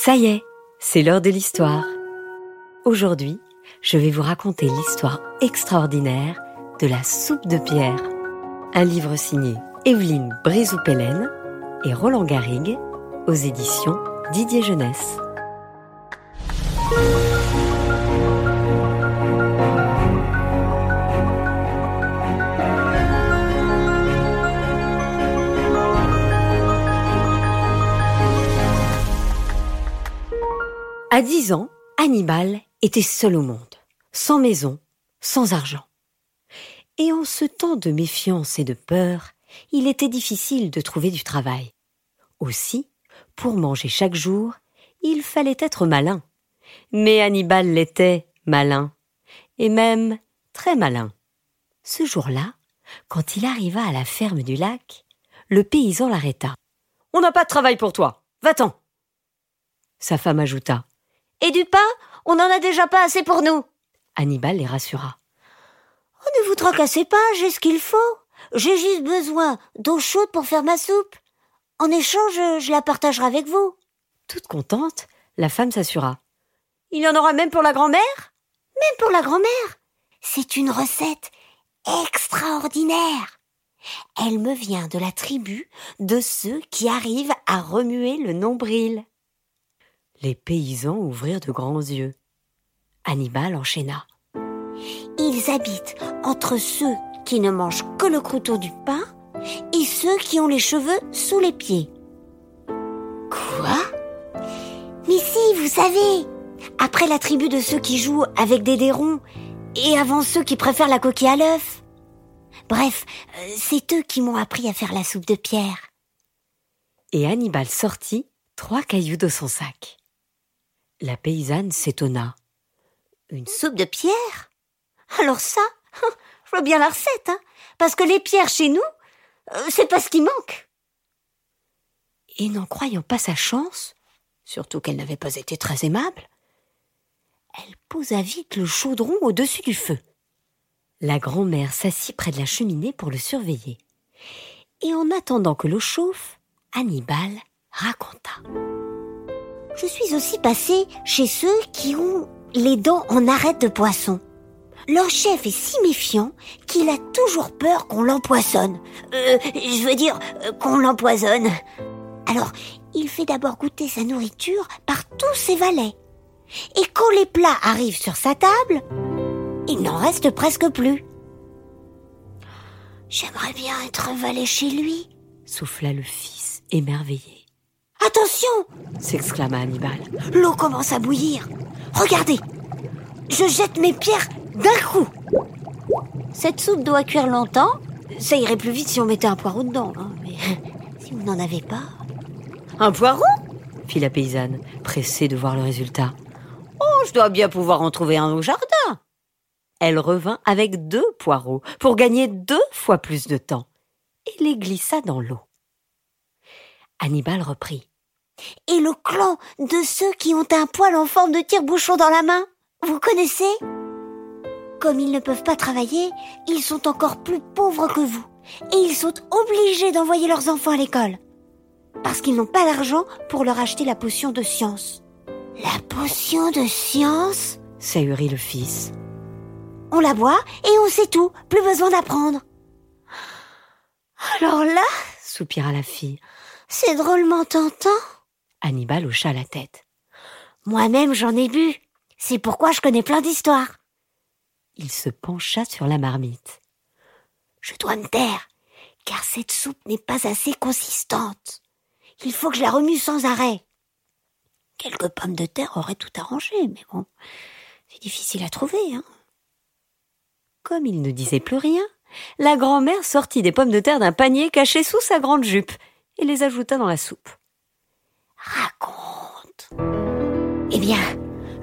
Ça y est, c'est l'heure de l'histoire. Aujourd'hui, je vais vous raconter l'histoire extraordinaire de la soupe de pierre. Un livre signé Evelyne Brézou-Pellen et Roland Garrigue aux éditions Didier Jeunesse. À dix ans, Hannibal était seul au monde, sans maison, sans argent. Et en ce temps de méfiance et de peur, il était difficile de trouver du travail. Aussi, pour manger chaque jour, il fallait être malin. Mais Hannibal l'était malin, et même très malin. Ce jour-là, quand il arriva à la ferme du lac, le paysan l'arrêta. On n'a pas de travail pour toi. Va-t'en. Sa femme ajouta. Et du pain, on n'en a déjà pas assez pour nous. Hannibal les rassura. Oh, ne vous tracassez pas, j'ai ce qu'il faut. J'ai juste besoin d'eau chaude pour faire ma soupe. En échange, je la partagerai avec vous. Toute contente, la femme s'assura. Il y en aura même pour la grand-mère? Même pour la grand-mère? C'est une recette extraordinaire. Elle me vient de la tribu de ceux qui arrivent à remuer le nombril. Les paysans ouvrirent de grands yeux. Hannibal enchaîna. Ils habitent entre ceux qui ne mangent que le croûton du pain et ceux qui ont les cheveux sous les pieds. Quoi? Mais si, vous savez, après la tribu de ceux qui jouent avec des dérons et avant ceux qui préfèrent la coquille à l'œuf. Bref, euh, c'est eux qui m'ont appris à faire la soupe de pierre. Et Hannibal sortit trois cailloux de son sac. La paysanne s'étonna. Une soupe de pierre? Alors ça, je vois bien la recette, hein, parce que les pierres chez nous, euh, c'est pas ce qui manque. Et n'en croyant pas sa chance, surtout qu'elle n'avait pas été très aimable, elle posa vite le chaudron au-dessus du feu. La grand-mère s'assit près de la cheminée pour le surveiller. Et en attendant que l'eau chauffe, Hannibal raconta. Je suis aussi passée chez ceux qui ont les dents en arête de poisson. Leur chef est si méfiant qu'il a toujours peur qu'on l'empoisonne. Euh, je veux dire euh, qu'on l'empoisonne. Alors, il fait d'abord goûter sa nourriture par tous ses valets. Et quand les plats arrivent sur sa table, il n'en reste presque plus. J'aimerais bien être valet chez lui, souffla le fils, émerveillé. Attention s'exclama Hannibal. L'eau commence à bouillir. Regardez Je jette mes pierres d'un coup Cette soupe doit cuire longtemps. Ça irait plus vite si on mettait un poireau dedans. Hein, mais si vous n'en avez pas. Un poireau? fit la paysanne, pressée de voir le résultat. Oh, je dois bien pouvoir en trouver un au jardin. Elle revint avec deux poireaux pour gagner deux fois plus de temps et les glissa dans l'eau. Hannibal reprit. Et le clan de ceux qui ont un poil en forme de tire-bouchon dans la main Vous connaissez? Comme ils ne peuvent pas travailler, ils sont encore plus pauvres que vous. Et ils sont obligés d'envoyer leurs enfants à l'école. Parce qu'ils n'ont pas l'argent pour leur acheter la potion de science. La potion de science? s'ahurit le fils. On la boit et on sait tout, plus besoin d'apprendre. Alors là, soupira la fille, c'est drôlement tentant. Hannibal hocha la tête. Moi-même j'en ai bu. C'est pourquoi je connais plein d'histoires. Il se pencha sur la marmite. Je dois me taire, car cette soupe n'est pas assez consistante. Il faut que je la remue sans arrêt. Quelques pommes de terre auraient tout arrangé, mais bon, c'est difficile à trouver, hein. Comme il ne disait plus rien, la grand-mère sortit des pommes de terre d'un panier caché sous sa grande jupe et les ajouta dans la soupe. Raconte. Eh bien,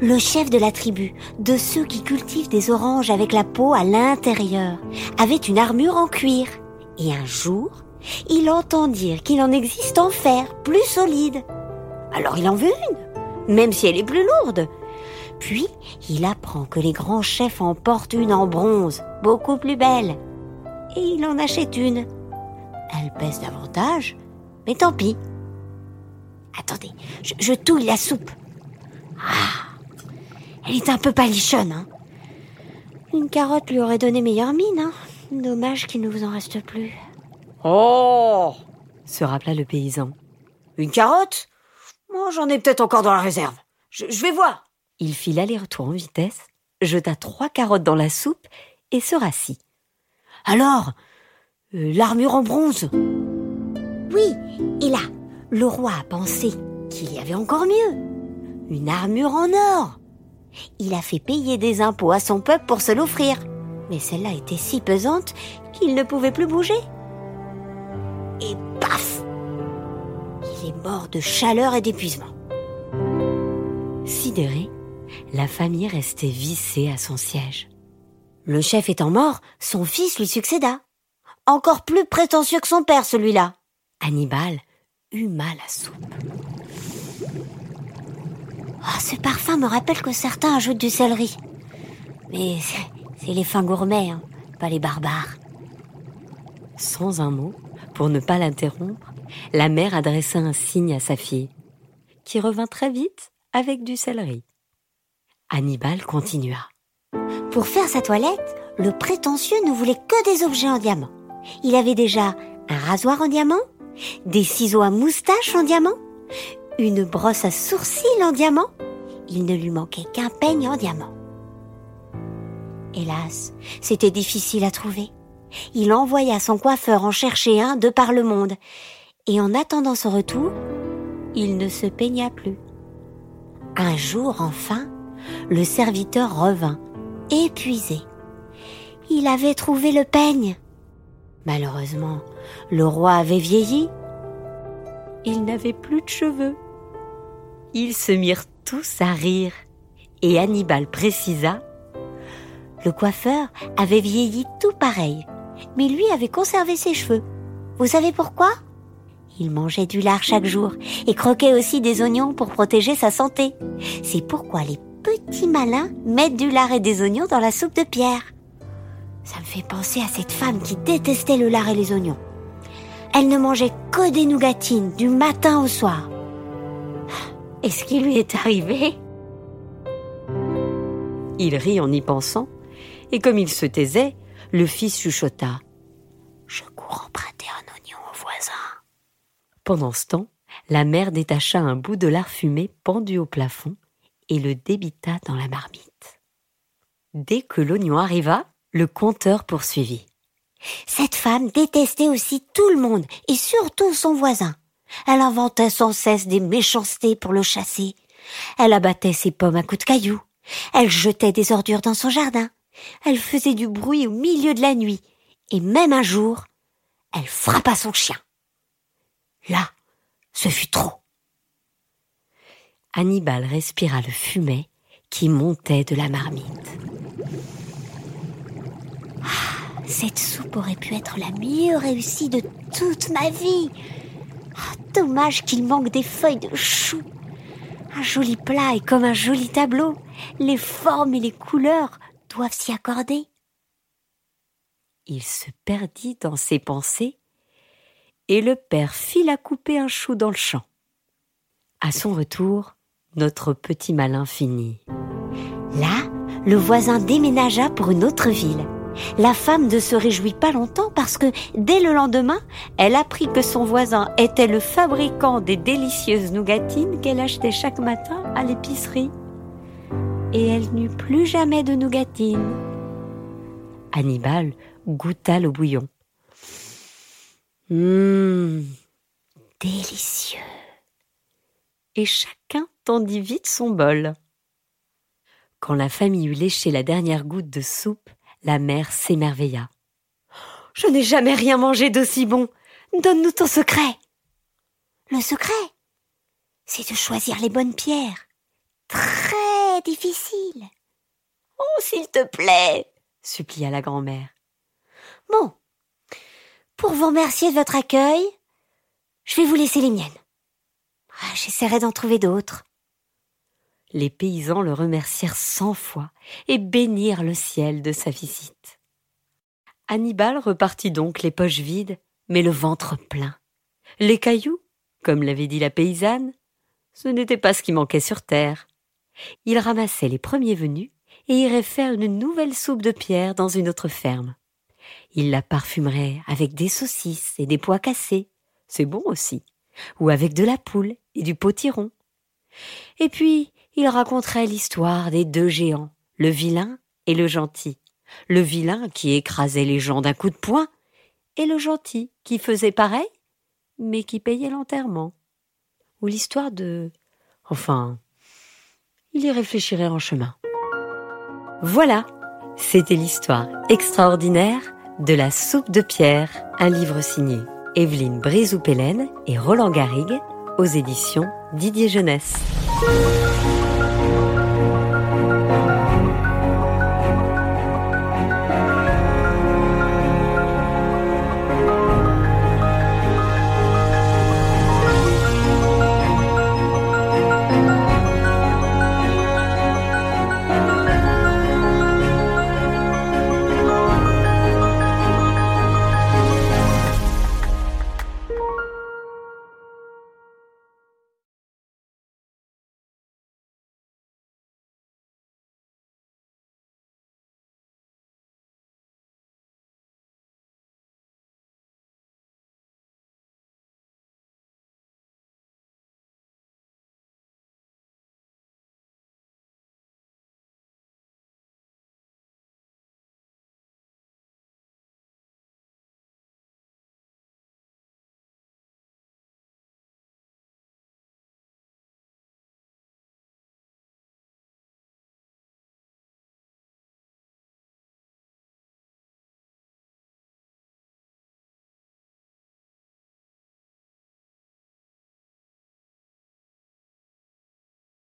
le chef de la tribu, de ceux qui cultivent des oranges avec la peau à l'intérieur, avait une armure en cuir. Et un jour, il entend dire qu'il en existe en fer, plus solide. Alors il en veut une, même si elle est plus lourde. Puis, il apprend que les grands chefs en portent une en bronze, beaucoup plus belle. Et il en achète une. Elle pèse davantage, mais tant pis. Attendez, je, je touille la soupe. Ah, elle est un peu palichonne, hein. Une carotte lui aurait donné meilleure mine, hein. Dommage qu'il ne vous en reste plus. Oh se rappela le paysan. Une carotte? Moi, j'en ai peut-être encore dans la réserve. Je, je vais voir. Il fit l'aller-retour en vitesse, jeta trois carottes dans la soupe et se rassit. Alors, euh, l'armure en bronze Oui, et là, le roi a pensé qu'il y avait encore mieux. Une armure en or. Il a fait payer des impôts à son peuple pour se l'offrir. Mais celle-là était si pesante qu'il ne pouvait plus bouger. Et paf Il est mort de chaleur et d'épuisement. Sidéré, la famille restait vissée à son siège. Le chef étant mort, son fils lui succéda. Encore plus prétentieux que son père, celui-là. Hannibal huma la soupe. Oh, ce parfum me rappelle que certains ajoutent du céleri. Mais c'est les fins gourmets, hein, pas les barbares. Sans un mot, pour ne pas l'interrompre, la mère adressa un signe à sa fille, qui revint très vite avec du céleri. Hannibal continua. Pour faire sa toilette, le prétentieux ne voulait que des objets en diamant. Il avait déjà un rasoir en diamant, des ciseaux à moustache en diamant, une brosse à sourcils en diamant. Il ne lui manquait qu'un peigne en diamant. Hélas, c'était difficile à trouver. Il envoya son coiffeur en chercher un de par le monde, et en attendant son retour, il ne se peigna plus. Un jour enfin, le serviteur revint, épuisé. Il avait trouvé le peigne. Malheureusement, le roi avait vieilli. Il n'avait plus de cheveux. Ils se mirent tous à rire, et Hannibal précisa Le coiffeur avait vieilli tout pareil, mais lui avait conservé ses cheveux. Vous savez pourquoi? Il mangeait du lard chaque jour et croquait aussi des oignons pour protéger sa santé. C'est pourquoi les petits malins mettent du lard et des oignons dans la soupe de pierre. Ça me fait penser à cette femme qui détestait le lard et les oignons. Elle ne mangeait que des nougatines du matin au soir. Et ce qui lui est arrivé? Il rit en y pensant, et comme il se taisait, le fils chuchota. Je cours emprunter un oignon au voisin. Pendant ce temps, la mère détacha un bout de lard fumé pendu au plafond et le débita dans la marmite. Dès que l'oignon arriva, le conteur poursuivit. Cette femme détestait aussi tout le monde, et surtout son voisin. Elle inventait sans cesse des méchancetés pour le chasser. Elle abattait ses pommes à coups de cailloux. Elle jetait des ordures dans son jardin. Elle faisait du bruit au milieu de la nuit. Et même un jour, elle frappa son chien. Là, ce fut trop. Hannibal respira le fumet qui montait de la marmite. Ah, cette soupe aurait pu être la mieux réussie de toute ma vie. Oh, dommage qu'il manque des feuilles de chou. Un joli plat est comme un joli tableau. Les formes et les couleurs doivent s'y accorder. Il se perdit dans ses pensées et le père fila couper un chou dans le champ. À son retour, notre petit malin finit. Là, le voisin déménagea pour une autre ville. La femme ne se réjouit pas longtemps parce que dès le lendemain, elle apprit que son voisin était le fabricant des délicieuses nougatines qu'elle achetait chaque matin à l'épicerie. Et elle n'eut plus jamais de nougatines. Hannibal goûta le bouillon. Hum, délicieux. Et chacun tendit vite son bol. Quand la famille eut léché la dernière goutte de soupe, la mère s'émerveilla. Je n'ai jamais rien mangé d'aussi bon. Donne-nous ton secret. Le secret, c'est de choisir les bonnes pierres. Très difficile. Oh, s'il te plaît, supplia la grand-mère. Bon, pour vous remercier de votre accueil, je vais vous laisser les miennes. Ah, j'essaierai d'en trouver d'autres. Les paysans le remercièrent cent fois et bénirent le ciel de sa visite. Hannibal repartit donc les poches vides, mais le ventre plein. Les cailloux, comme l'avait dit la paysanne, ce n'était pas ce qui manquait sur terre. Il ramassait les premiers venus et irait faire une nouvelle soupe de pierre dans une autre ferme. Il la parfumerait avec des saucisses et des pois cassés, c'est bon aussi, ou avec de la poule et du potiron. Et puis, il raconterait l'histoire des deux géants, le vilain et le gentil. Le vilain qui écrasait les gens d'un coup de poing, et le gentil qui faisait pareil, mais qui payait l'enterrement. Ou l'histoire de... Enfin, il y réfléchirait en chemin. Voilà, c'était l'histoire extraordinaire de la soupe de pierre, un livre signé Evelyne Brézou-Pélène et Roland Garrigue aux éditions Didier Jeunesse.